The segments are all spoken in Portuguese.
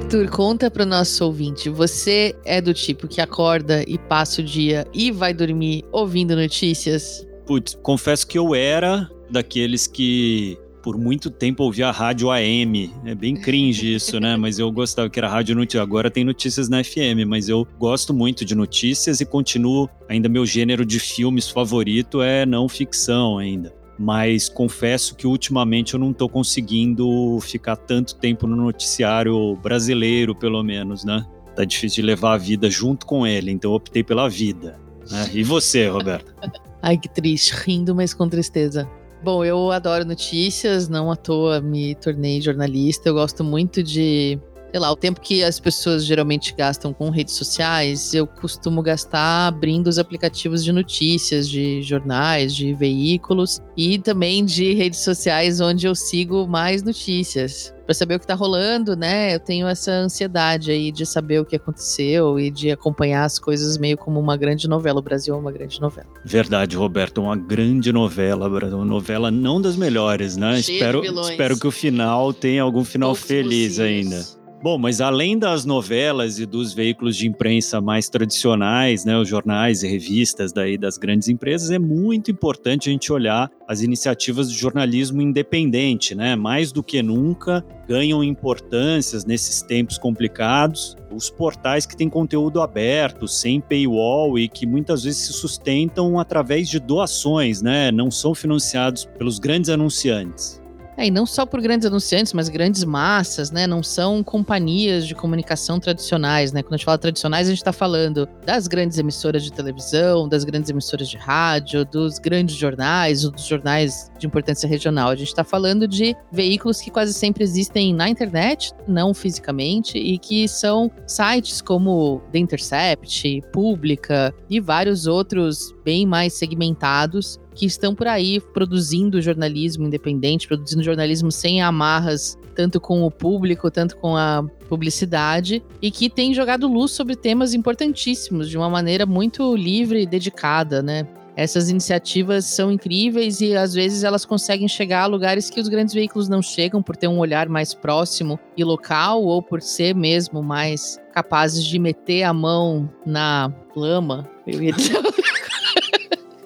Arthur, conta para o nosso ouvinte. Você é do tipo que acorda e passa o dia e vai dormir ouvindo notícias? Putz, confesso que eu era daqueles que por muito tempo ouvia a rádio AM. É bem cringe isso, né? Mas eu gostava que era rádio notícias. Agora tem notícias na FM, mas eu gosto muito de notícias e continuo. Ainda meu gênero de filmes favorito é não ficção ainda mas confesso que ultimamente eu não estou conseguindo ficar tanto tempo no noticiário brasileiro, pelo menos, né? Tá difícil de levar a vida junto com ele, então eu optei pela vida. Né? E você, Roberto? Ai, que triste, rindo, mas com tristeza. Bom, eu adoro notícias, não à toa me tornei jornalista. Eu gosto muito de sei lá, o tempo que as pessoas geralmente gastam com redes sociais, eu costumo gastar abrindo os aplicativos de notícias, de jornais, de veículos e também de redes sociais onde eu sigo mais notícias. Para saber o que tá rolando, né? Eu tenho essa ansiedade aí de saber o que aconteceu e de acompanhar as coisas meio como uma grande novela. O Brasil é uma grande novela. Verdade, Roberto, uma grande novela, uma novela não das melhores, né? Cheio espero, espero que o final tenha algum final Poucos feliz possíveis. ainda. Bom, mas além das novelas e dos veículos de imprensa mais tradicionais, né, os jornais e revistas daí das grandes empresas, é muito importante a gente olhar as iniciativas de jornalismo independente, né? Mais do que nunca ganham importâncias nesses tempos complicados. Os portais que têm conteúdo aberto, sem paywall e que muitas vezes se sustentam através de doações, né? Não são financiados pelos grandes anunciantes. É, e não só por grandes anunciantes, mas grandes massas, né? Não são companhias de comunicação tradicionais, né? Quando a gente fala tradicionais, a gente está falando das grandes emissoras de televisão, das grandes emissoras de rádio, dos grandes jornais, dos jornais de importância regional. A gente está falando de veículos que quase sempre existem na internet, não fisicamente, e que são sites como The Intercept, Pública e vários outros bem mais segmentados que estão por aí produzindo jornalismo independente, produzindo jornalismo sem amarras tanto com o público, tanto com a publicidade, e que tem jogado luz sobre temas importantíssimos de uma maneira muito livre e dedicada, né? Essas iniciativas são incríveis e às vezes elas conseguem chegar a lugares que os grandes veículos não chegam por ter um olhar mais próximo e local ou por ser mesmo mais capazes de meter a mão na lama. Eu ia dizer.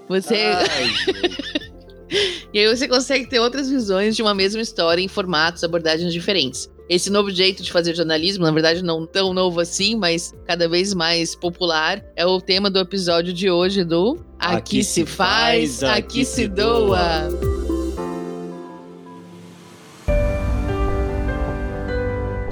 Você. Ai, e aí você consegue ter outras visões de uma mesma história em formatos, abordagens diferentes. Esse novo jeito de fazer jornalismo, na verdade não tão novo assim, mas cada vez mais popular, é o tema do episódio de hoje do Aqui, aqui se faz, aqui, aqui se doa.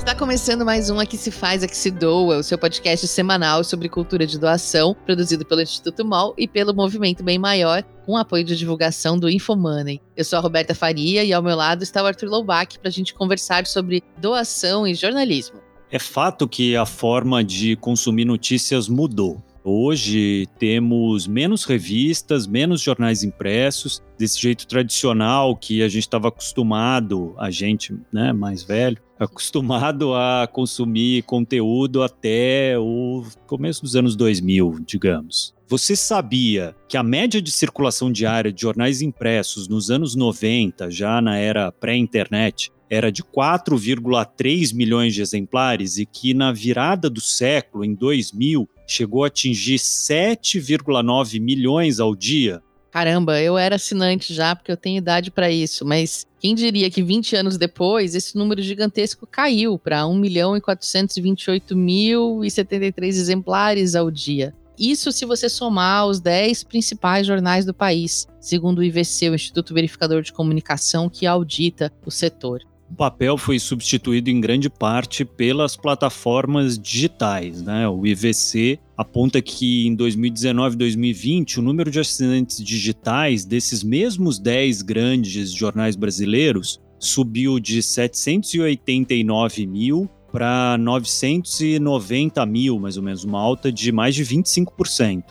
Está começando mais um Aqui Se Faz, Aqui Se Doa, o seu podcast semanal sobre cultura de doação, produzido pelo Instituto MOL e pelo Movimento Bem Maior, com apoio de divulgação do Infomoney. Eu sou a Roberta Faria e ao meu lado está o Arthur Loubach para a gente conversar sobre doação e jornalismo. É fato que a forma de consumir notícias mudou. Hoje temos menos revistas, menos jornais impressos, desse jeito tradicional que a gente estava acostumado, a gente né, mais velho, acostumado a consumir conteúdo até o começo dos anos 2000, digamos. Você sabia que a média de circulação diária de jornais impressos nos anos 90, já na era pré-internet, era de 4,3 milhões de exemplares e que na virada do século, em 2000, chegou a atingir 7,9 milhões ao dia? Caramba, eu era assinante já, porque eu tenho idade para isso, mas quem diria que 20 anos depois esse número gigantesco caiu para 1 milhão e 428 mil e 73 exemplares ao dia. Isso se você somar os 10 principais jornais do país, segundo o IVC, o Instituto Verificador de Comunicação, que audita o setor. O papel foi substituído em grande parte pelas plataformas digitais. Né? O IVC aponta que em 2019 e 2020 o número de assinantes digitais desses mesmos 10 grandes jornais brasileiros subiu de 789 mil para 990 mil, mais ou menos, uma alta de mais de 25%.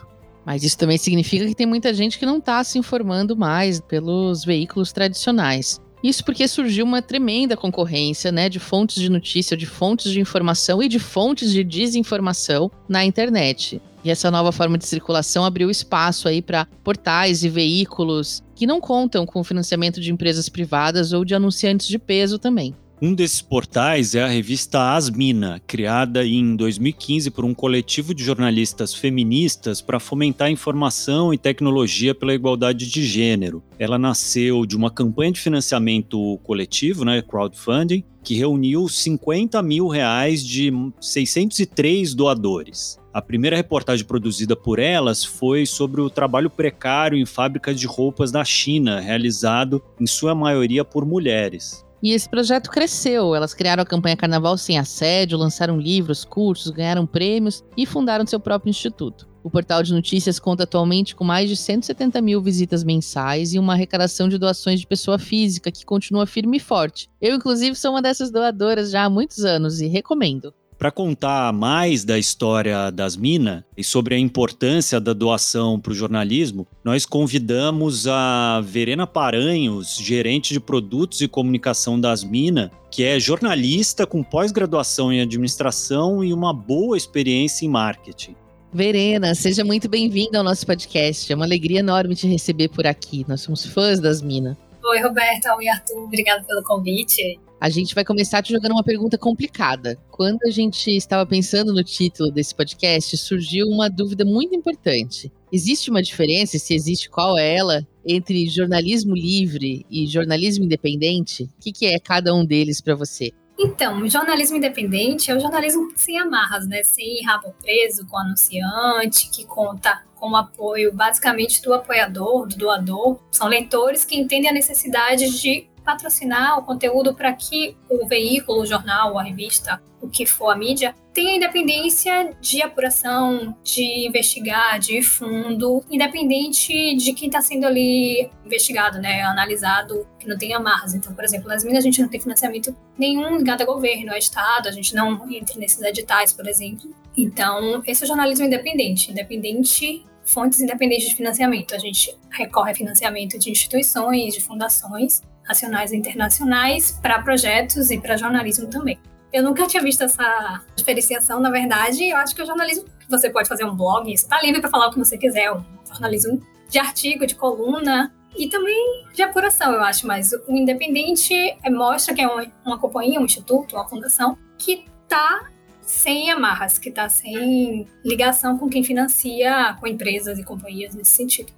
Mas isso também significa que tem muita gente que não está se informando mais pelos veículos tradicionais. Isso porque surgiu uma tremenda concorrência, né, de fontes de notícia, de fontes de informação e de fontes de desinformação na internet. E essa nova forma de circulação abriu espaço aí para portais e veículos que não contam com o financiamento de empresas privadas ou de anunciantes de peso também. Um desses portais é a revista Asmina, criada em 2015 por um coletivo de jornalistas feministas para fomentar informação e tecnologia pela igualdade de gênero. Ela nasceu de uma campanha de financiamento coletivo, né, crowdfunding, que reuniu 50 mil reais de 603 doadores. A primeira reportagem produzida por elas foi sobre o trabalho precário em fábricas de roupas na China, realizado em sua maioria por mulheres. E esse projeto cresceu. Elas criaram a campanha Carnaval Sem Assédio, lançaram livros, cursos, ganharam prêmios e fundaram seu próprio instituto. O portal de notícias conta atualmente com mais de 170 mil visitas mensais e uma arrecadação de doações de pessoa física que continua firme e forte. Eu, inclusive, sou uma dessas doadoras já há muitos anos e recomendo. Para contar mais da história das minas e sobre a importância da doação para o jornalismo, nós convidamos a Verena Paranhos, gerente de produtos e comunicação das minas, que é jornalista com pós-graduação em administração e uma boa experiência em marketing. Verena, seja muito bem-vinda ao nosso podcast. É uma alegria enorme te receber por aqui. Nós somos fãs das minas. Oi, Roberta. Oi, Arthur. Obrigada pelo convite. A gente vai começar te jogando uma pergunta complicada. Quando a gente estava pensando no título desse podcast, surgiu uma dúvida muito importante. Existe uma diferença, se existe, qual é ela, entre jornalismo livre e jornalismo independente? O que, é cada um deles para você? Então, o jornalismo independente é o jornalismo sem amarras, né? Sem rabo preso com anunciante, que conta com o apoio basicamente do apoiador, do doador. São leitores que entendem a necessidade de patrocinar o conteúdo para que o veículo, o jornal, a revista, o que for a mídia, tenha independência de apuração, de investigar, de fundo, independente de quem está sendo ali investigado, né, analisado, que não tem amarras. Então, por exemplo, nas Minas a gente não tem financiamento nenhum ligado a governo, a Estado, a gente não entra nesses editais, por exemplo. Então, esse é o jornalismo independente, independente fontes independentes de financiamento. A gente recorre a financiamento de instituições, de fundações, nacionais e internacionais para projetos e para jornalismo também. Eu nunca tinha visto essa diferenciação, na verdade, eu acho que o jornalismo, você pode fazer um blog, você está livre para falar o que você quiser, um jornalismo de artigo, de coluna, e também de apuração, eu acho, mas o independente é, mostra que é uma, uma companhia, um instituto, uma fundação, que está sem amarras, que está sem ligação com quem financia, com empresas e companhias nesse sentido.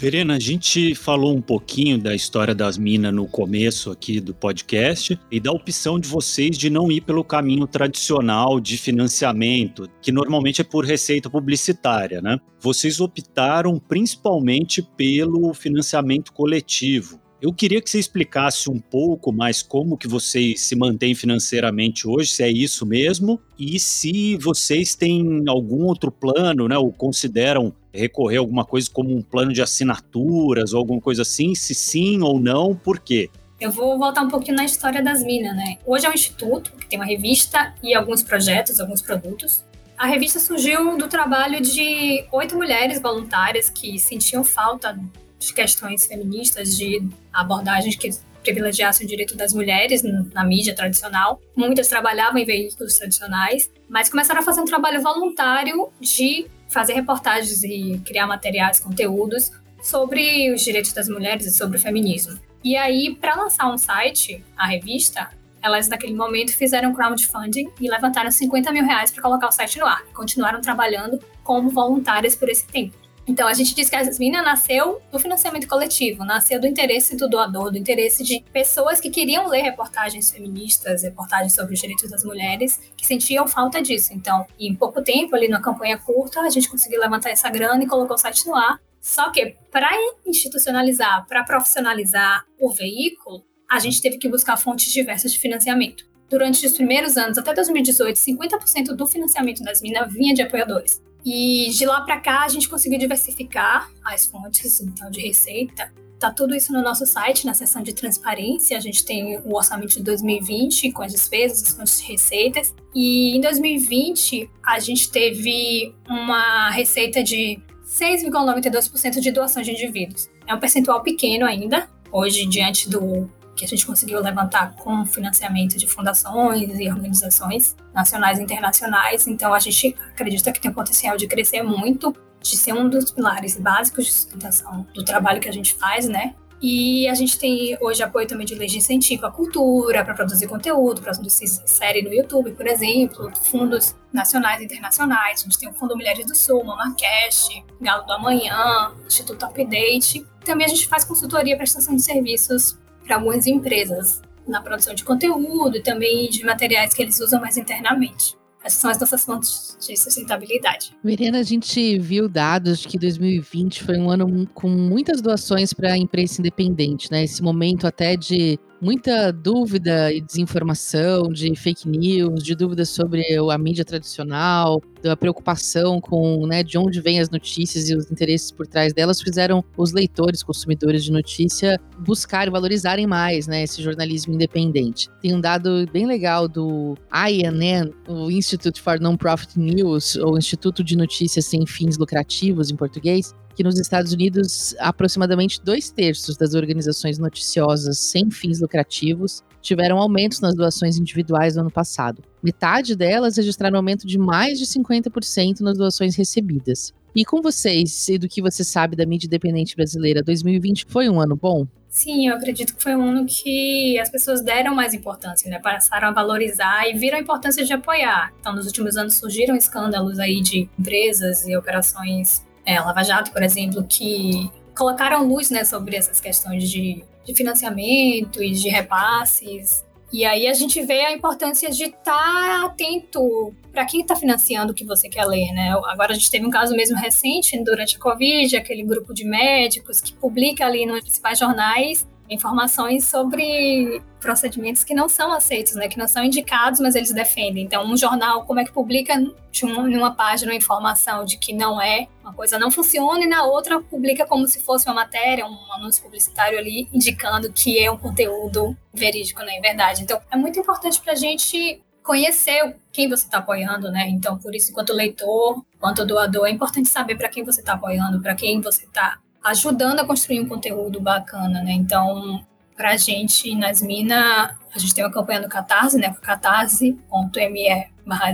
Verena, a gente falou um pouquinho da história das minas no começo aqui do podcast e da opção de vocês de não ir pelo caminho tradicional de financiamento, que normalmente é por receita publicitária, né? Vocês optaram principalmente pelo financiamento coletivo. Eu queria que você explicasse um pouco mais como que vocês se mantêm financeiramente hoje, se é isso mesmo, e se vocês têm algum outro plano, né, ou consideram recorrer a alguma coisa como um plano de assinaturas ou alguma coisa assim, se sim ou não, por quê? Eu vou voltar um pouquinho na história das minas, né? Hoje é um instituto que tem uma revista e alguns projetos, alguns produtos. A revista surgiu do trabalho de oito mulheres voluntárias que sentiam falta de questões feministas, de abordagens que privilegiassem o direito das mulheres na mídia tradicional. Muitas trabalhavam em veículos tradicionais, mas começaram a fazer um trabalho voluntário de fazer reportagens e criar materiais, conteúdos sobre os direitos das mulheres e sobre o feminismo. E aí, para lançar um site, a revista, elas naquele momento fizeram crowdfunding e levantaram 50 mil reais para colocar o site no ar. Continuaram trabalhando como voluntárias por esse tempo. Então, a gente diz que a Jasmina nasceu do financiamento coletivo, nasceu do interesse do doador, do interesse de pessoas que queriam ler reportagens feministas, reportagens sobre os direitos das mulheres, que sentiam falta disso. Então, em pouco tempo, ali na campanha curta, a gente conseguiu levantar essa grana e colocou o site no ar. Só que, para institucionalizar, para profissionalizar o veículo, a gente teve que buscar fontes diversas de financiamento. Durante os primeiros anos, até 2018, 50% do financiamento das minas vinha de apoiadores. E de lá para cá a gente conseguiu diversificar as fontes então, de receita. Tá tudo isso no nosso site, na seção de transparência. A gente tem o orçamento de 2020 com as despesas, as fontes de receitas. E em 2020 a gente teve uma receita de 6,92% de doações de indivíduos. É um percentual pequeno ainda, hoje, diante do que a gente conseguiu levantar com financiamento de fundações e organizações nacionais e internacionais. Então, a gente acredita que tem potencial de crescer muito, de ser um dos pilares básicos de sustentação do trabalho que a gente faz, né? E a gente tem hoje apoio também de leis de incentivo à cultura, para produzir conteúdo, para produzir série no YouTube, por exemplo, fundos nacionais e internacionais. A gente tem o Fundo Mulheres do Sul, Mamacast, Galo do Amanhã, Instituto Update. Também a gente faz consultoria e prestação de serviços para algumas empresas na produção de conteúdo e também de materiais que eles usam mais internamente. Essas são as nossas fontes de sustentabilidade. Verena, a gente viu dados de que 2020 foi um ano com muitas doações para a imprensa independente, né? Esse momento até de muita dúvida e desinformação, de fake news, de dúvidas sobre a mídia tradicional, da preocupação com né, de onde vêm as notícias e os interesses por trás delas, fizeram os leitores, consumidores de notícia, buscarem, valorizarem mais né, esse jornalismo independente. Tem um dado bem legal do INN, o Institute for Non-Profit News, ou Instituto de Notícias Sem Fins Lucrativos em português, que nos Estados Unidos, aproximadamente dois terços das organizações noticiosas sem fins lucrativos tiveram aumentos nas doações individuais no ano passado. Metade delas registraram aumento de mais de 50% nas doações recebidas. E com vocês, e do que você sabe da mídia independente brasileira, 2020 foi um ano bom? Sim, eu acredito que foi um ano que as pessoas deram mais importância, né? Passaram a valorizar e viram a importância de apoiar. Então, nos últimos anos surgiram escândalos aí de empresas e operações é, Lava Jato, por exemplo, que colocaram luz né, sobre essas questões de, de financiamento e de repasses. E aí a gente vê a importância de estar tá atento para quem está financiando o que você quer ler, né? Agora a gente teve um caso mesmo recente durante a Covid, aquele grupo de médicos que publica ali nos principais jornais informações sobre procedimentos que não são aceitos, né, que não são indicados, mas eles defendem. Então, um jornal, como é que publica de uma página uma informação de que não é, uma coisa não funciona, e na outra publica como se fosse uma matéria, um anúncio publicitário ali, indicando que é um conteúdo verídico, né, em verdade. Então, é muito importante para a gente conhecer quem você está apoiando, né? Então, por isso, enquanto leitor, quanto doador, é importante saber para quem você está apoiando, para quem você está ajudando a construir um conteúdo bacana, né? Então, para a gente, nas minas, a gente tem uma campanha no Catarse, né? catarse.me barra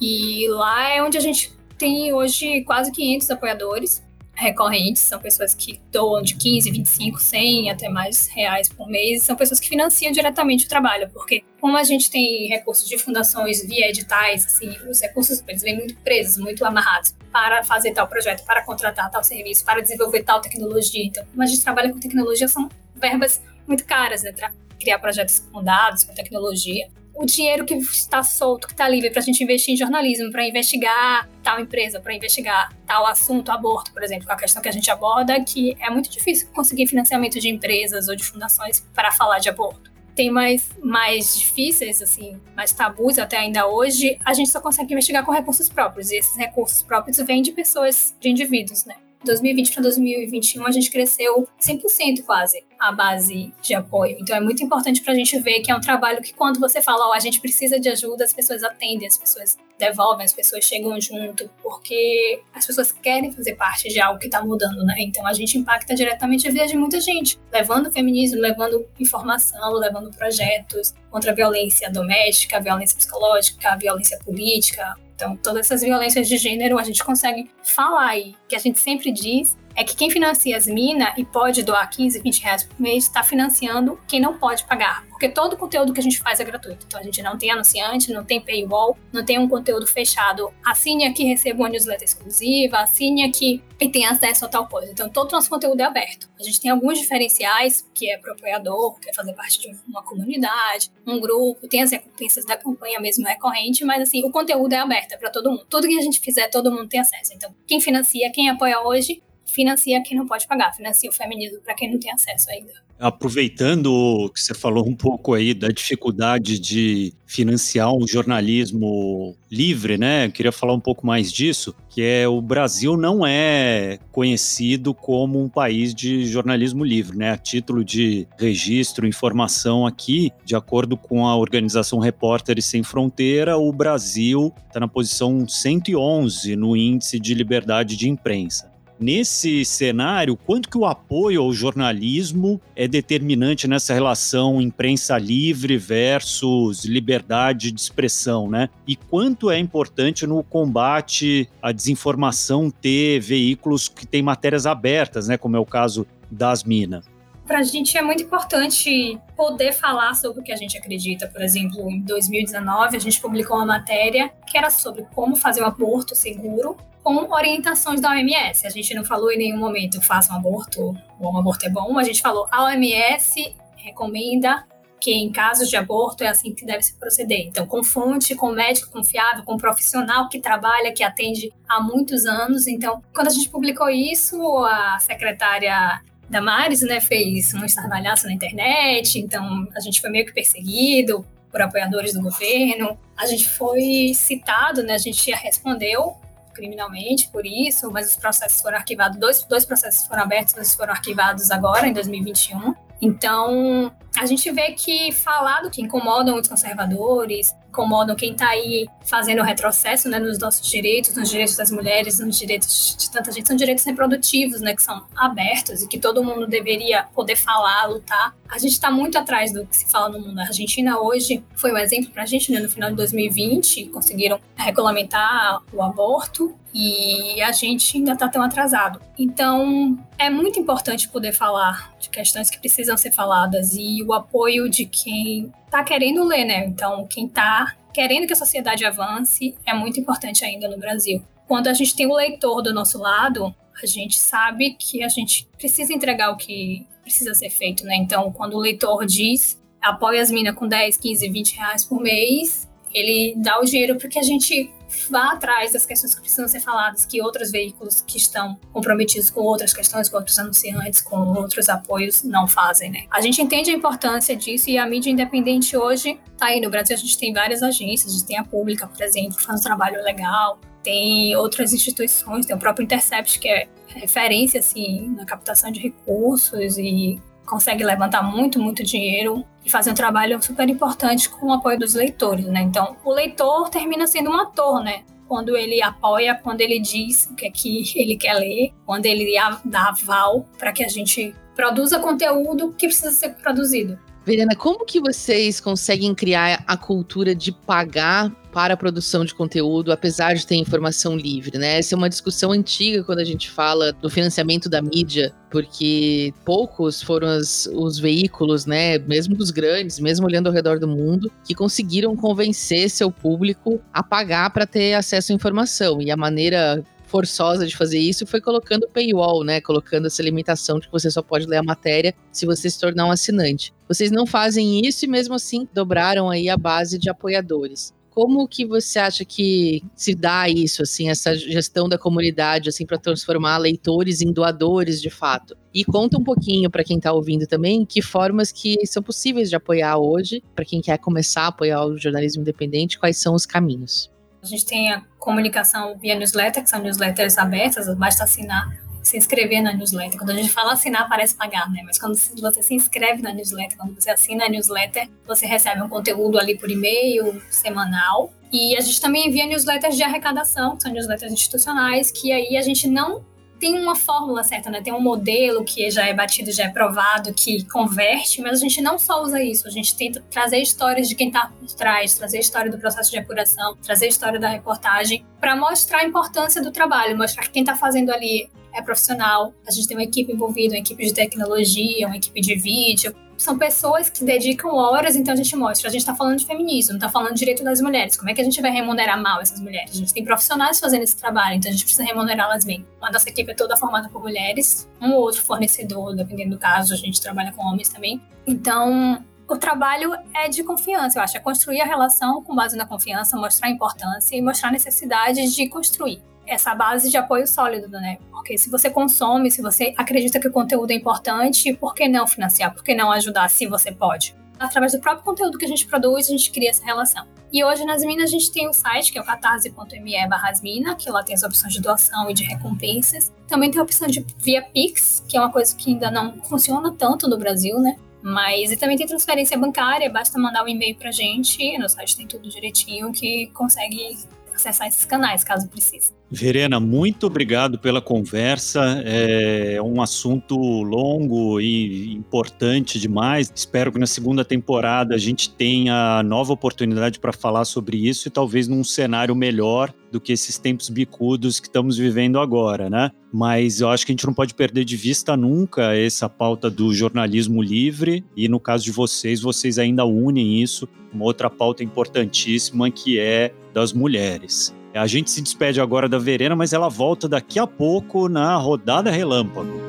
E lá é onde a gente tem hoje quase 500 apoiadores recorrentes, são pessoas que doam de 15, 25, 100 até mais reais por mês, são pessoas que financiam diretamente o trabalho, porque como a gente tem recursos de fundações via editais, assim, os recursos eles vêm muito presos, muito amarrados para fazer tal projeto, para contratar tal serviço, para desenvolver tal tecnologia. Então, como a gente trabalha com tecnologia, são verbas muito caras, né, para criar projetos com dados, com tecnologia o dinheiro que está solto, que está livre para a gente investir em jornalismo, para investigar tal empresa, para investigar tal assunto, aborto, por exemplo, com a questão que a gente aborda, que é muito difícil conseguir financiamento de empresas ou de fundações para falar de aborto. Temas mais difíceis, assim, mais tabus até ainda hoje, a gente só consegue investigar com recursos próprios. E esses recursos próprios vêm de pessoas, de indivíduos, né? 2020 para 2021 a gente cresceu 100% quase a base de apoio. Então é muito importante para a gente ver que é um trabalho que quando você fala, oh, a gente precisa de ajuda, as pessoas atendem, as pessoas devolvem, as pessoas chegam junto, porque as pessoas querem fazer parte de algo que está mudando, né? Então a gente impacta diretamente a vida de muita gente, levando feminismo, levando informação, levando projetos contra a violência doméstica, a violência psicológica, a violência política, então, todas essas violências de gênero a gente consegue falar e que a gente sempre diz é que quem financia as minas e pode doar 15, 20 reais por mês está financiando quem não pode pagar. Porque todo o conteúdo que a gente faz é gratuito. Então a gente não tem anunciante, não tem paywall, não tem um conteúdo fechado. Assine aqui, receba uma newsletter exclusiva, assine aqui e tem acesso a tal coisa. Então todo o nosso conteúdo é aberto. A gente tem alguns diferenciais, que é pro apoiador, que é fazer parte de uma comunidade, um grupo, tem as recompensas da campanha mesmo recorrente, mas assim, o conteúdo é aberto é para todo mundo. Tudo que a gente fizer, todo mundo tem acesso. Então, quem financia, quem apoia hoje, financia quem não pode pagar, financia o feminismo para quem não tem acesso ainda. Aproveitando que você falou um pouco aí da dificuldade de financiar um jornalismo livre, né? Eu queria falar um pouco mais disso, que é o Brasil não é conhecido como um país de jornalismo livre, né? A título de registro, informação aqui, de acordo com a organização Repórteres Sem Fronteira, o Brasil está na posição 111 no índice de liberdade de imprensa. Nesse cenário, quanto que o apoio ao jornalismo é determinante nessa relação imprensa livre versus liberdade de expressão, né? E quanto é importante no combate à desinformação ter veículos que têm matérias abertas, né? Como é o caso das minas. Para a gente é muito importante poder falar sobre o que a gente acredita. Por exemplo, em 2019, a gente publicou uma matéria que era sobre como fazer um aborto seguro com orientações da OMS. A gente não falou em nenhum momento faça um aborto, ou um aborto é bom, a gente falou a OMS recomenda que em casos de aborto é assim que deve se proceder. Então, com fonte, com médico confiável, com profissional que trabalha, que atende há muitos anos. Então, quando a gente publicou isso, a secretária Damares, né, fez um estardalhaço na internet, então a gente foi meio que perseguido por apoiadores do governo. A gente foi citado, né, a gente respondeu criminalmente por isso, mas os processos foram arquivados, dois, dois processos foram abertos, mas foram arquivados agora, em 2021. Então, a gente vê que falar do que incomodam os conservadores, incomodam quem está aí fazendo retrocesso né, nos nossos direitos, nos direitos das mulheres, nos direitos de tanta gente, são direitos reprodutivos, né, que são abertos e que todo mundo deveria poder falar, lutar. A gente está muito atrás do que se fala no mundo. A Argentina hoje foi um exemplo para a gente, né, no final de 2020, conseguiram regulamentar o aborto e a gente ainda está tão atrasado. Então, é muito importante poder falar de questões que precisam ser faladas e o apoio de quem está querendo ler, né? Então, quem está querendo que a sociedade avance é muito importante ainda no Brasil. Quando a gente tem o leitor do nosso lado, a gente sabe que a gente precisa entregar o que precisa ser feito, né? Então, quando o leitor diz apoia as minas com 10, 15, 20 reais por mês, ele dá o dinheiro porque a gente vá atrás das questões que precisam ser faladas, que outros veículos que estão comprometidos com outras questões, com outros anunciantes, com outros apoios, não fazem, né? A gente entende a importância disso e a mídia independente hoje tá aí no Brasil, a gente tem várias agências, a gente tem a Pública, por exemplo, que faz um trabalho legal, tem outras instituições, tem o próprio Intercept, que é referência, assim, na captação de recursos e consegue levantar muito, muito dinheiro e fazer um trabalho super importante com o apoio dos leitores, né? Então, o leitor termina sendo um ator, né? Quando ele apoia, quando ele diz o que é que ele quer ler, quando ele dá aval para que a gente produza conteúdo que precisa ser produzido. Verena, como que vocês conseguem criar a cultura de pagar para a produção de conteúdo, apesar de ter informação livre, né? Essa é uma discussão antiga quando a gente fala do financiamento da mídia, porque poucos foram as, os veículos, né, mesmo dos grandes, mesmo olhando ao redor do mundo, que conseguiram convencer seu público a pagar para ter acesso à informação. E a maneira forçosa de fazer isso foi colocando paywall, né? Colocando essa limitação de que você só pode ler a matéria se você se tornar um assinante. Vocês não fazem isso e mesmo assim dobraram aí a base de apoiadores. Como que você acha que se dá isso, assim, essa gestão da comunidade, assim, para transformar leitores em doadores de fato? E conta um pouquinho para quem está ouvindo também que formas que são possíveis de apoiar hoje, para quem quer começar a apoiar o jornalismo independente, quais são os caminhos? A gente tem a comunicação via newsletter, que são newsletters abertas, basta assinar, se inscrever na newsletter. Quando a gente fala assinar, parece pagar, né? Mas quando você se inscreve na newsletter, quando você assina a newsletter, você recebe um conteúdo ali por e-mail semanal. E a gente também envia newsletters de arrecadação, que são newsletters institucionais, que aí a gente não tem uma fórmula certa, né? Tem um modelo que já é batido, já é provado, que converte, mas a gente não só usa isso, a gente tenta trazer histórias de quem está por trás, trazer história do processo de apuração, trazer história da reportagem, para mostrar a importância do trabalho, mostrar que quem está fazendo ali é profissional, a gente tem uma equipe envolvida, uma equipe de tecnologia, uma equipe de vídeo, são pessoas que dedicam horas, então a gente mostra. A gente está falando de feminismo, não está falando de direito das mulheres. Como é que a gente vai remunerar mal essas mulheres? A gente tem profissionais fazendo esse trabalho, então a gente precisa remunerá-las bem. A nossa equipe é toda formada por mulheres, um ou outro fornecedor, dependendo do caso, a gente trabalha com homens também. Então, o trabalho é de confiança, eu acho, é construir a relação com base na confiança, mostrar a importância e mostrar a necessidade de construir essa base de apoio sólido, né? Porque se você consome, se você acredita que o conteúdo é importante, por que não financiar? Por que não ajudar se você pode? Através do próprio conteúdo que a gente produz, a gente cria essa relação. E hoje nas Minas a gente tem o um site, que é o catarse.me barrasmina, que lá tem as opções de doação e de recompensas. Também tem a opção de via Pix, que é uma coisa que ainda não funciona tanto no Brasil, né? Mas e também tem transferência bancária, basta mandar um e-mail pra gente, no site tem tudo direitinho, que consegue acessar esses canais, caso precise. Verena, muito obrigado pela conversa. É um assunto longo e importante demais. Espero que na segunda temporada a gente tenha nova oportunidade para falar sobre isso e talvez num cenário melhor do que esses tempos bicudos que estamos vivendo agora, né? Mas eu acho que a gente não pode perder de vista nunca essa pauta do jornalismo livre e no caso de vocês, vocês ainda unem isso uma outra pauta importantíssima que é das mulheres. A gente se despede agora da Verena, mas ela volta daqui a pouco na rodada relâmpago.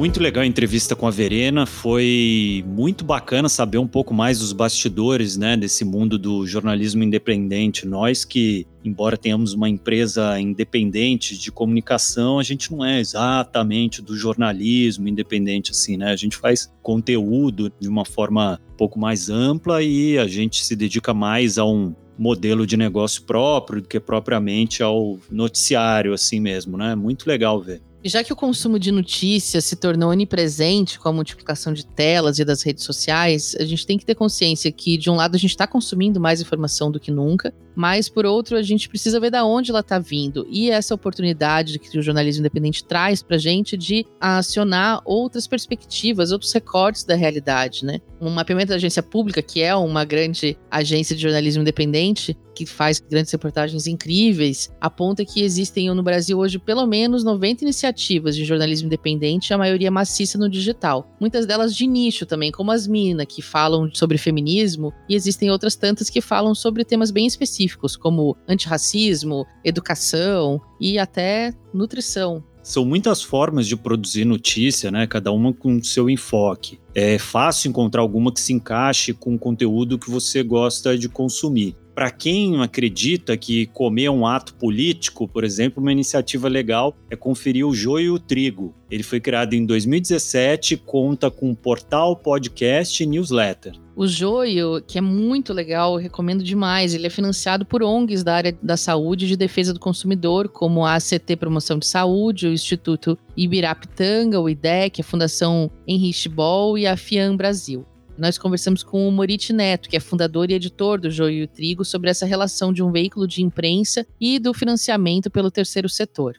Muito legal a entrevista com a Verena, foi muito bacana saber um pouco mais dos bastidores, né, desse mundo do jornalismo independente. Nós que, embora tenhamos uma empresa independente de comunicação, a gente não é exatamente do jornalismo independente assim, né? A gente faz conteúdo de uma forma um pouco mais ampla e a gente se dedica mais a um modelo de negócio próprio do que propriamente ao noticiário assim mesmo, né? Muito legal ver. Já que o consumo de notícias se tornou onipresente com a multiplicação de telas e das redes sociais, a gente tem que ter consciência que, de um lado, a gente está consumindo mais informação do que nunca, mas, por outro, a gente precisa ver da onde ela está vindo. E essa oportunidade que o jornalismo independente traz para a gente de acionar outras perspectivas, outros recortes da realidade, né? Um mapeamento da agência pública, que é uma grande agência de jornalismo independente, que faz grandes reportagens incríveis, aponta que existem no Brasil hoje pelo menos 90 iniciativas de jornalismo independente, a maioria maciça no digital. Muitas delas de nicho também, como as Mina, que falam sobre feminismo, e existem outras tantas que falam sobre temas bem específicos, como antirracismo, educação e até nutrição. São muitas formas de produzir notícia, né? Cada uma com seu enfoque. É fácil encontrar alguma que se encaixe com o conteúdo que você gosta de consumir. Para quem acredita que comer é um ato político, por exemplo, uma iniciativa legal é conferir o Joio e o Trigo. Ele foi criado em 2017, conta com portal, podcast e newsletter. O Joio, que é muito legal, recomendo demais. Ele é financiado por ONGs da área da saúde e de defesa do consumidor, como a ACT Promoção de Saúde, o Instituto Ibirapitanga, o IDEC, a Fundação Henrique Ball e a FIAM Brasil nós conversamos com o Morit Neto, que é fundador e editor do Joio e o Trigo, sobre essa relação de um veículo de imprensa e do financiamento pelo terceiro setor.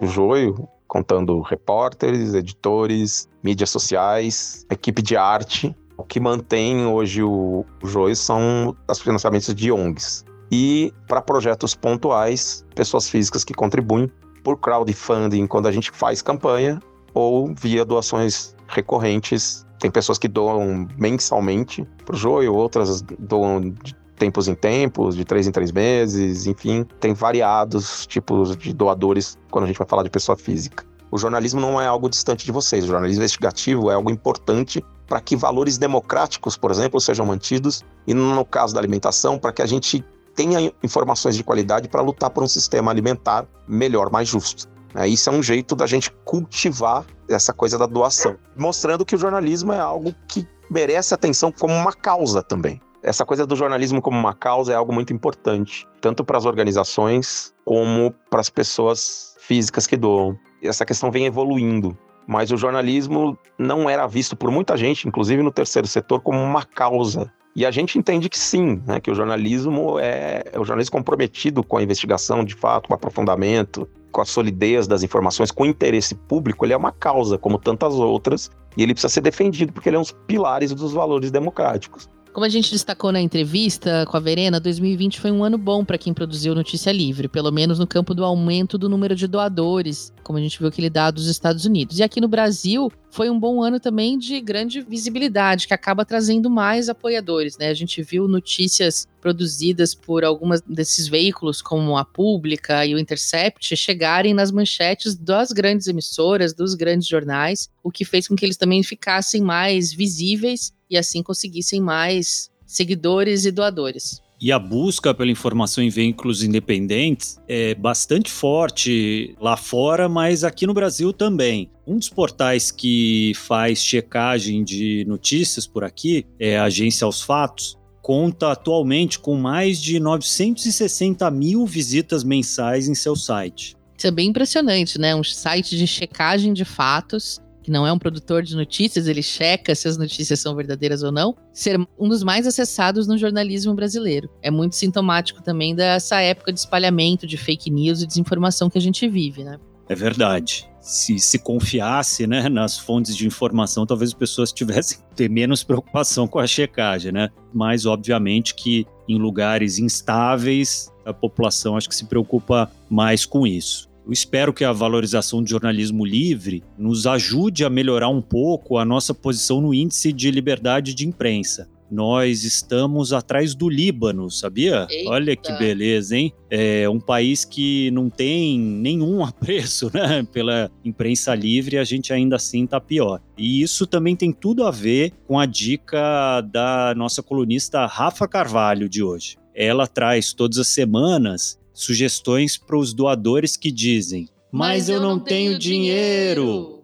O Joio, contando repórteres, editores, mídias sociais, equipe de arte. O que mantém hoje o, Joio são os financiamentos de ONGs. E para projetos pontuais, pessoas físicas que contribuem por crowdfunding quando a gente faz campanha ou via doações recorrentes tem pessoas que doam mensalmente para o joio, outras doam de tempos em tempos, de três em três meses, enfim, tem variados tipos de doadores quando a gente vai falar de pessoa física. O jornalismo não é algo distante de vocês, o jornalismo investigativo é algo importante para que valores democráticos, por exemplo, sejam mantidos e no caso da alimentação, para que a gente tenha informações de qualidade para lutar por um sistema alimentar melhor, mais justo. É, isso é um jeito da gente cultivar essa coisa da doação, mostrando que o jornalismo é algo que merece atenção como uma causa também. Essa coisa do jornalismo como uma causa é algo muito importante, tanto para as organizações como para as pessoas físicas que doam. Essa questão vem evoluindo, mas o jornalismo não era visto por muita gente, inclusive no terceiro setor, como uma causa. E a gente entende que sim, né, que o jornalismo é, é o jornalismo comprometido com a investigação, de fato, com o aprofundamento, com a solidez das informações, com o interesse público, ele é uma causa, como tantas outras, e ele precisa ser defendido porque ele é um dos pilares dos valores democráticos. Como a gente destacou na entrevista com a Verena, 2020 foi um ano bom para quem produziu notícia livre, pelo menos no campo do aumento do número de doadores, como a gente viu aquele dado dos Estados Unidos. E aqui no Brasil, foi um bom ano também de grande visibilidade, que acaba trazendo mais apoiadores, né? A gente viu notícias produzidas por algumas desses veículos, como a Pública e o Intercept, chegarem nas manchetes das grandes emissoras, dos grandes jornais, o que fez com que eles também ficassem mais visíveis e assim conseguissem mais seguidores e doadores. E a busca pela informação em veículos independentes é bastante forte lá fora, mas aqui no Brasil também. Um dos portais que faz checagem de notícias por aqui é a Agência aos Fatos. Conta atualmente com mais de 960 mil visitas mensais em seu site. Isso é bem impressionante, né? Um site de checagem de fatos que não é um produtor de notícias, ele checa se as notícias são verdadeiras ou não, ser um dos mais acessados no jornalismo brasileiro. É muito sintomático também dessa época de espalhamento de fake news e desinformação que a gente vive, né? É verdade. Se se confiasse né, nas fontes de informação, talvez as pessoas tivessem ter menos preocupação com a checagem, né? Mas, obviamente, que em lugares instáveis, a população acho que se preocupa mais com isso. Eu espero que a valorização do jornalismo livre nos ajude a melhorar um pouco a nossa posição no índice de liberdade de imprensa. Nós estamos atrás do Líbano, sabia? Eita. Olha que beleza, hein? É um país que não tem nenhum apreço né, pela imprensa livre, a gente ainda assim está pior. E isso também tem tudo a ver com a dica da nossa colunista Rafa Carvalho de hoje. Ela traz todas as semanas sugestões para os doadores que dizem: Mas, eu, não tenho dinheiro.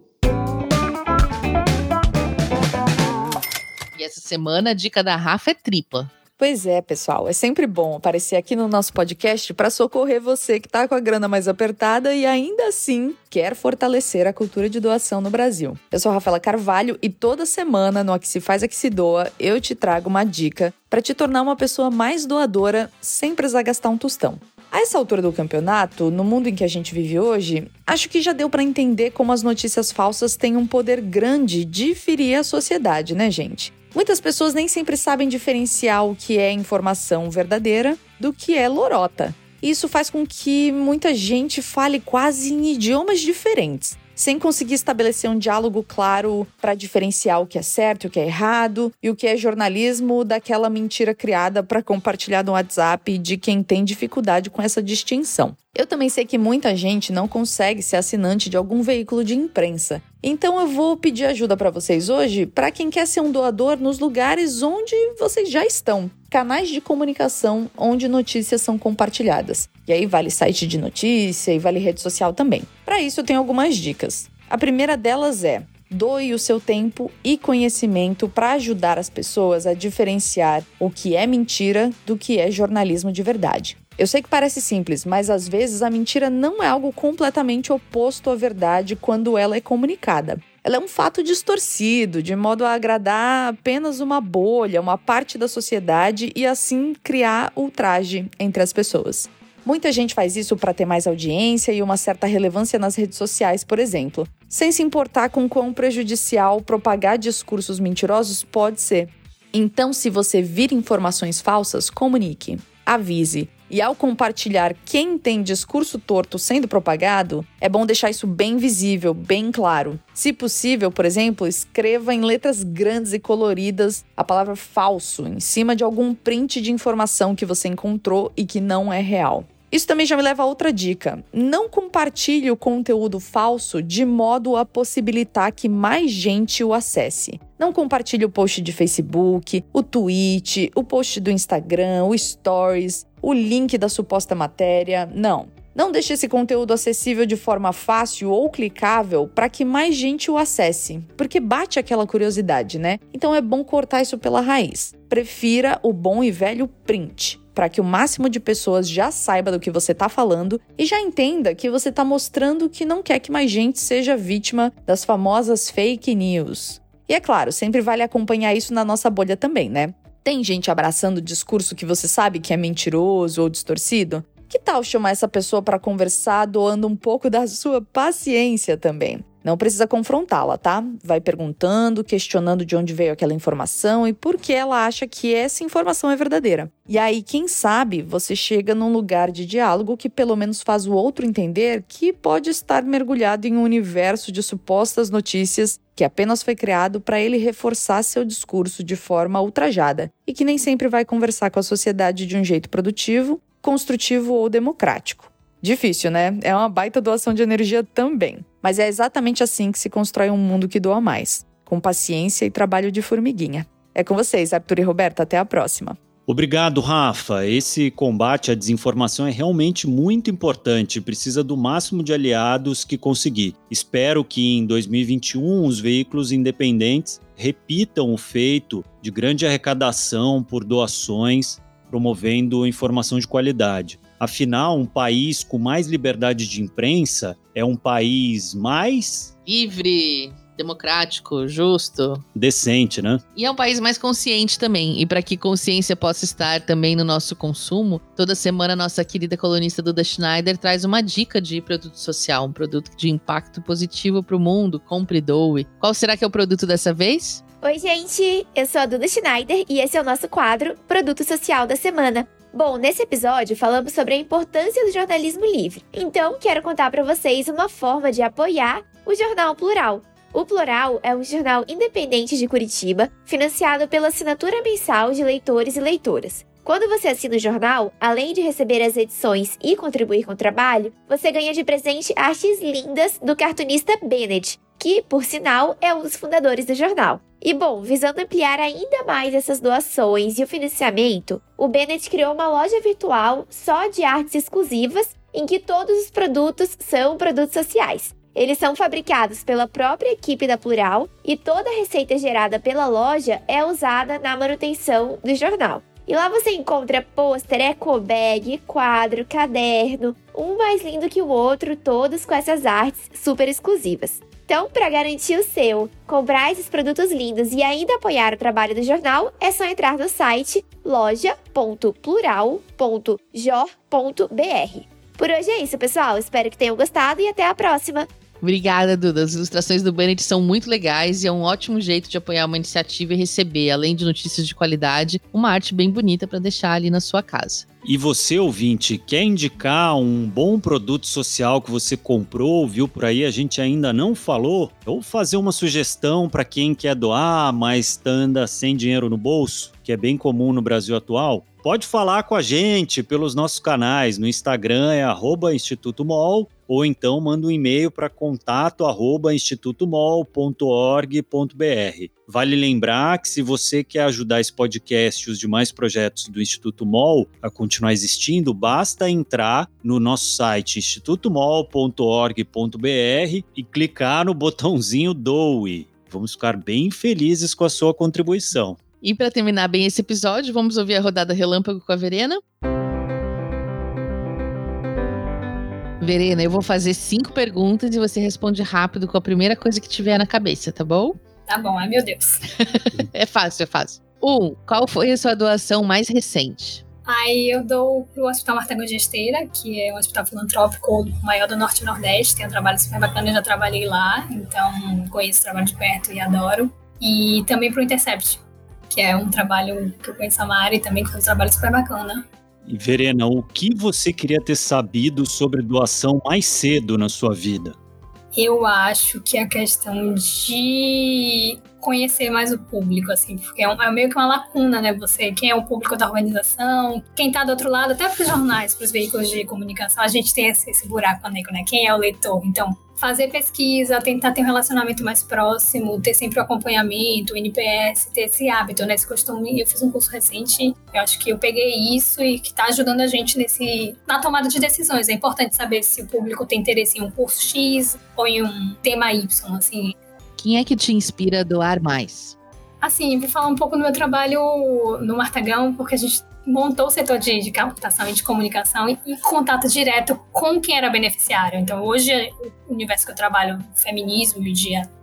E essa semana a dica da Rafa é tripla. Pois é, pessoal, é sempre bom aparecer aqui no nosso podcast para socorrer você que está com a grana mais apertada e ainda assim quer fortalecer a cultura de doação no Brasil. Eu sou a Rafaela Carvalho e toda semana no Aqui Se Faz Aqui Se Doa eu te trago uma dica para te tornar uma pessoa mais doadora sem precisar gastar um tostão. A essa altura do campeonato, no mundo em que a gente vive hoje, acho que já deu para entender como as notícias falsas têm um poder grande de ferir a sociedade, né, gente? Muitas pessoas nem sempre sabem diferenciar o que é informação verdadeira do que é lorota. Isso faz com que muita gente fale quase em idiomas diferentes, sem conseguir estabelecer um diálogo claro para diferenciar o que é certo o que é errado e o que é jornalismo daquela mentira criada para compartilhar no WhatsApp de quem tem dificuldade com essa distinção. Eu também sei que muita gente não consegue ser assinante de algum veículo de imprensa. Então eu vou pedir ajuda para vocês hoje para quem quer ser um doador nos lugares onde vocês já estão. Canais de comunicação onde notícias são compartilhadas. E aí vale site de notícia e vale rede social também. Para isso eu tenho algumas dicas. A primeira delas é: doe o seu tempo e conhecimento para ajudar as pessoas a diferenciar o que é mentira do que é jornalismo de verdade. Eu sei que parece simples, mas às vezes a mentira não é algo completamente oposto à verdade quando ela é comunicada. Ela é um fato distorcido, de modo a agradar apenas uma bolha, uma parte da sociedade e assim criar ultraje entre as pessoas. Muita gente faz isso para ter mais audiência e uma certa relevância nas redes sociais, por exemplo, sem se importar com quão prejudicial propagar discursos mentirosos pode ser. Então, se você vir informações falsas, comunique, avise. E ao compartilhar quem tem discurso torto sendo propagado, é bom deixar isso bem visível, bem claro. Se possível, por exemplo, escreva em letras grandes e coloridas a palavra falso em cima de algum print de informação que você encontrou e que não é real. Isso também já me leva a outra dica. Não compartilhe o conteúdo falso de modo a possibilitar que mais gente o acesse. Não compartilhe o post de Facebook, o tweet, o post do Instagram, o Stories, o link da suposta matéria. Não. Não deixe esse conteúdo acessível de forma fácil ou clicável para que mais gente o acesse, porque bate aquela curiosidade, né? Então é bom cortar isso pela raiz. Prefira o bom e velho print para que o máximo de pessoas já saiba do que você está falando e já entenda que você está mostrando que não quer que mais gente seja vítima das famosas fake news. E é claro, sempre vale acompanhar isso na nossa bolha também, né? Tem gente abraçando o discurso que você sabe que é mentiroso ou distorcido? Que tal chamar essa pessoa para conversar doando um pouco da sua paciência também? Não precisa confrontá-la, tá? Vai perguntando, questionando de onde veio aquela informação e por que ela acha que essa informação é verdadeira. E aí, quem sabe, você chega num lugar de diálogo que pelo menos faz o outro entender que pode estar mergulhado em um universo de supostas notícias que apenas foi criado para ele reforçar seu discurso de forma ultrajada e que nem sempre vai conversar com a sociedade de um jeito produtivo, construtivo ou democrático. Difícil, né? É uma baita doação de energia também. Mas é exatamente assim que se constrói um mundo que doa mais, com paciência e trabalho de formiguinha. É com vocês, Arthur e Roberto. Até a próxima. Obrigado, Rafa. Esse combate à desinformação é realmente muito importante. Precisa do máximo de aliados que conseguir. Espero que em 2021 os veículos independentes repitam o feito de grande arrecadação por doações, promovendo informação de qualidade. Afinal, um país com mais liberdade de imprensa é um país mais livre. democrático, justo. Decente, né? E é um país mais consciente também. E para que consciência possa estar também no nosso consumo, toda semana nossa querida colunista Duda Schneider traz uma dica de produto social, um produto de impacto positivo para o mundo. Compre e doe. Qual será que é o produto dessa vez? Oi, gente! Eu sou a Duda Schneider e esse é o nosso quadro Produto Social da Semana. Bom, nesse episódio falamos sobre a importância do jornalismo livre. Então, quero contar para vocês uma forma de apoiar o Jornal Plural. O Plural é um jornal independente de Curitiba, financiado pela assinatura mensal de leitores e leitoras. Quando você assina o jornal, além de receber as edições e contribuir com o trabalho, você ganha de presente artes lindas do cartunista Bennett, que, por sinal, é um dos fundadores do jornal. E bom, visando ampliar ainda mais essas doações e o financiamento, o Bennett criou uma loja virtual só de artes exclusivas, em que todos os produtos são produtos sociais. Eles são fabricados pela própria equipe da Plural e toda a receita gerada pela loja é usada na manutenção do jornal. E lá você encontra pôster, eco bag, quadro, caderno, um mais lindo que o outro, todos com essas artes super exclusivas. Então, para garantir o seu, comprar esses produtos lindos e ainda apoiar o trabalho do jornal, é só entrar no site loja.plural.jor.br. Por hoje é isso, pessoal. Espero que tenham gostado e até a próxima! Obrigada, Duda. As ilustrações do Bennett são muito legais e é um ótimo jeito de apoiar uma iniciativa e receber, além de notícias de qualidade, uma arte bem bonita para deixar ali na sua casa. E você, ouvinte, quer indicar um bom produto social que você comprou, viu por aí, a gente ainda não falou? Ou fazer uma sugestão para quem quer doar, mas anda sem dinheiro no bolso, que é bem comum no Brasil atual? Pode falar com a gente pelos nossos canais. No Instagram é arroba Instituto Mol ou então manda um e-mail para contato@institutomol.org.br. Vale lembrar que se você quer ajudar esse podcast e os demais projetos do Instituto Mol a continuar existindo, basta entrar no nosso site institutomol.org.br e clicar no botãozinho Doe. Vamos ficar bem felizes com a sua contribuição. E para terminar bem esse episódio, vamos ouvir a rodada relâmpago com a Verena. Verena, eu vou fazer cinco perguntas e você responde rápido com a primeira coisa que tiver na cabeça, tá bom? Tá bom, ai meu Deus. é fácil, é fácil. Um, qual foi a sua doação mais recente? Aí eu dou pro Hospital Martagão de Esteira, que é um hospital filantrópico maior do Norte e Nordeste. Tem um trabalho super bacana, eu já trabalhei lá, então conheço o trabalho de perto e adoro. E também pro Intercept, que é um trabalho que eu conheço a Mari também, que é um trabalho super bacana. Verena, o que você queria ter sabido sobre doação mais cedo na sua vida? Eu acho que a questão de conhecer mais o público, assim, porque é, um, é, meio que uma lacuna, né? Você, quem é o público da organização, quem tá do outro lado, até para os jornais, para os veículos de comunicação, a gente tem esse, esse buraco né? Quem é o leitor? Então, fazer pesquisa, tentar ter um relacionamento mais próximo, ter sempre o acompanhamento, o NPS, ter esse hábito, né? Esse costume. Eu fiz um curso recente, eu acho que eu peguei isso e que está ajudando a gente nesse na tomada de decisões. É importante saber se o público tem interesse em um curso X ou em um tema Y, assim. Quem é que te inspira a doar mais? Assim, vou falar um pouco do meu trabalho no Martagão, porque a gente montou o setor de, de captação e de comunicação e, e, contato direto com quem era beneficiário. Então, hoje, o universo que eu trabalho, feminismo, de,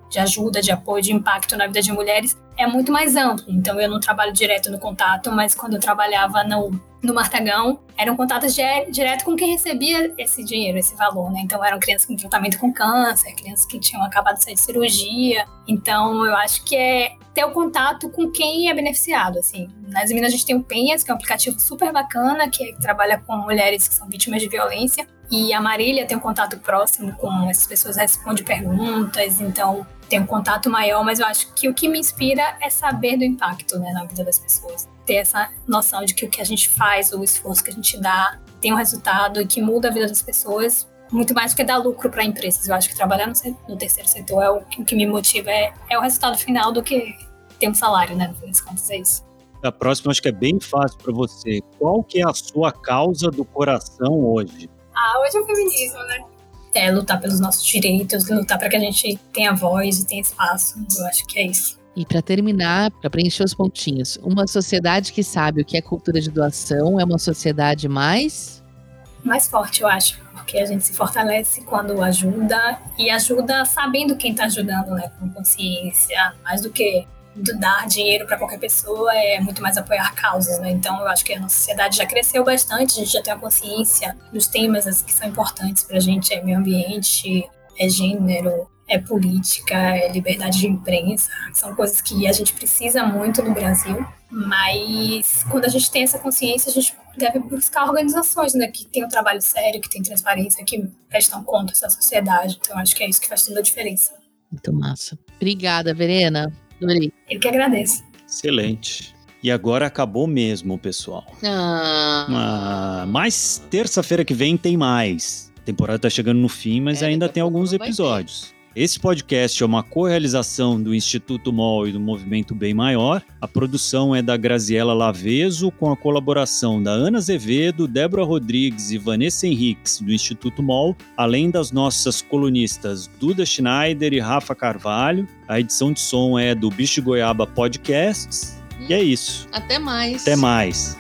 de ajuda, de apoio, de impacto na vida de mulheres, é muito mais amplo. Então, eu não trabalho direto no contato, mas quando eu trabalhava no, no Martagão, eram contatos direto com quem recebia esse dinheiro, esse valor, né? Então, eram crianças com tratamento com câncer, crianças que tinham acabado de sair de cirurgia. Então, eu acho que é ter o contato com quem é beneficiado, assim. Nas Minas a gente tem o Penhas, que é um aplicativo super bacana, que trabalha com mulheres que são vítimas de violência. E a Marília tem um contato próximo com essas pessoas, responde perguntas, então tem um contato maior, mas eu acho que o que me inspira é saber do impacto né, na vida das pessoas. Ter essa noção de que o que a gente faz, o esforço que a gente dá, tem um resultado e que muda a vida das pessoas, muito mais do que dar lucro para empresas. Eu acho que trabalhar no, no, terceiro setor é o que, o que me motiva, é, é, o resultado final do que ter um salário, né? No fim das contas, é isso. A próxima acho que é bem fácil para você. Qual que é a sua causa do coração hoje? Ah, hoje é o feminismo, né? É lutar pelos nossos direitos, lutar para que a gente tenha voz e tenha espaço. Eu acho que é isso. E para terminar, para preencher os pontinhos, uma sociedade que sabe o que é cultura de doação é uma sociedade mais mais forte, eu acho. Porque a gente se fortalece quando ajuda e ajuda sabendo quem está ajudando, né? Com consciência, mais do que dar dinheiro para qualquer pessoa é muito mais apoiar causas, né? Então eu acho que a nossa sociedade já cresceu bastante, a gente já tem a consciência dos temas que são importantes para a gente, é meio ambiente, é gênero, é política, é liberdade de imprensa, são coisas que a gente precisa muito no Brasil, mas quando a gente tem essa consciência, a gente deve buscar organizações né, que têm um trabalho sério, que têm transparência, que prestam conta dessa sociedade. Então acho que é isso que faz toda a diferença. Muito massa. Obrigada, Verena. Adorei. Eu que agradeço. Excelente. E agora acabou mesmo, pessoal. Ah. Ah, mas terça-feira que vem tem mais. A temporada tá chegando no fim, mas É, ainda tem alguns episódios. Esse podcast é uma co-realização do Instituto MOL e do Movimento Bem Maior. A produção é da Graziela Laveso, com a colaboração da Ana Azevedo, Débora Rodrigues e Vanessa Henriques, do Instituto MOL, além das nossas colunistas Duda Schneider e Rafa Carvalho. A edição de som é do Bicho Goiaba Podcasts. E é isso. Até mais. Até mais.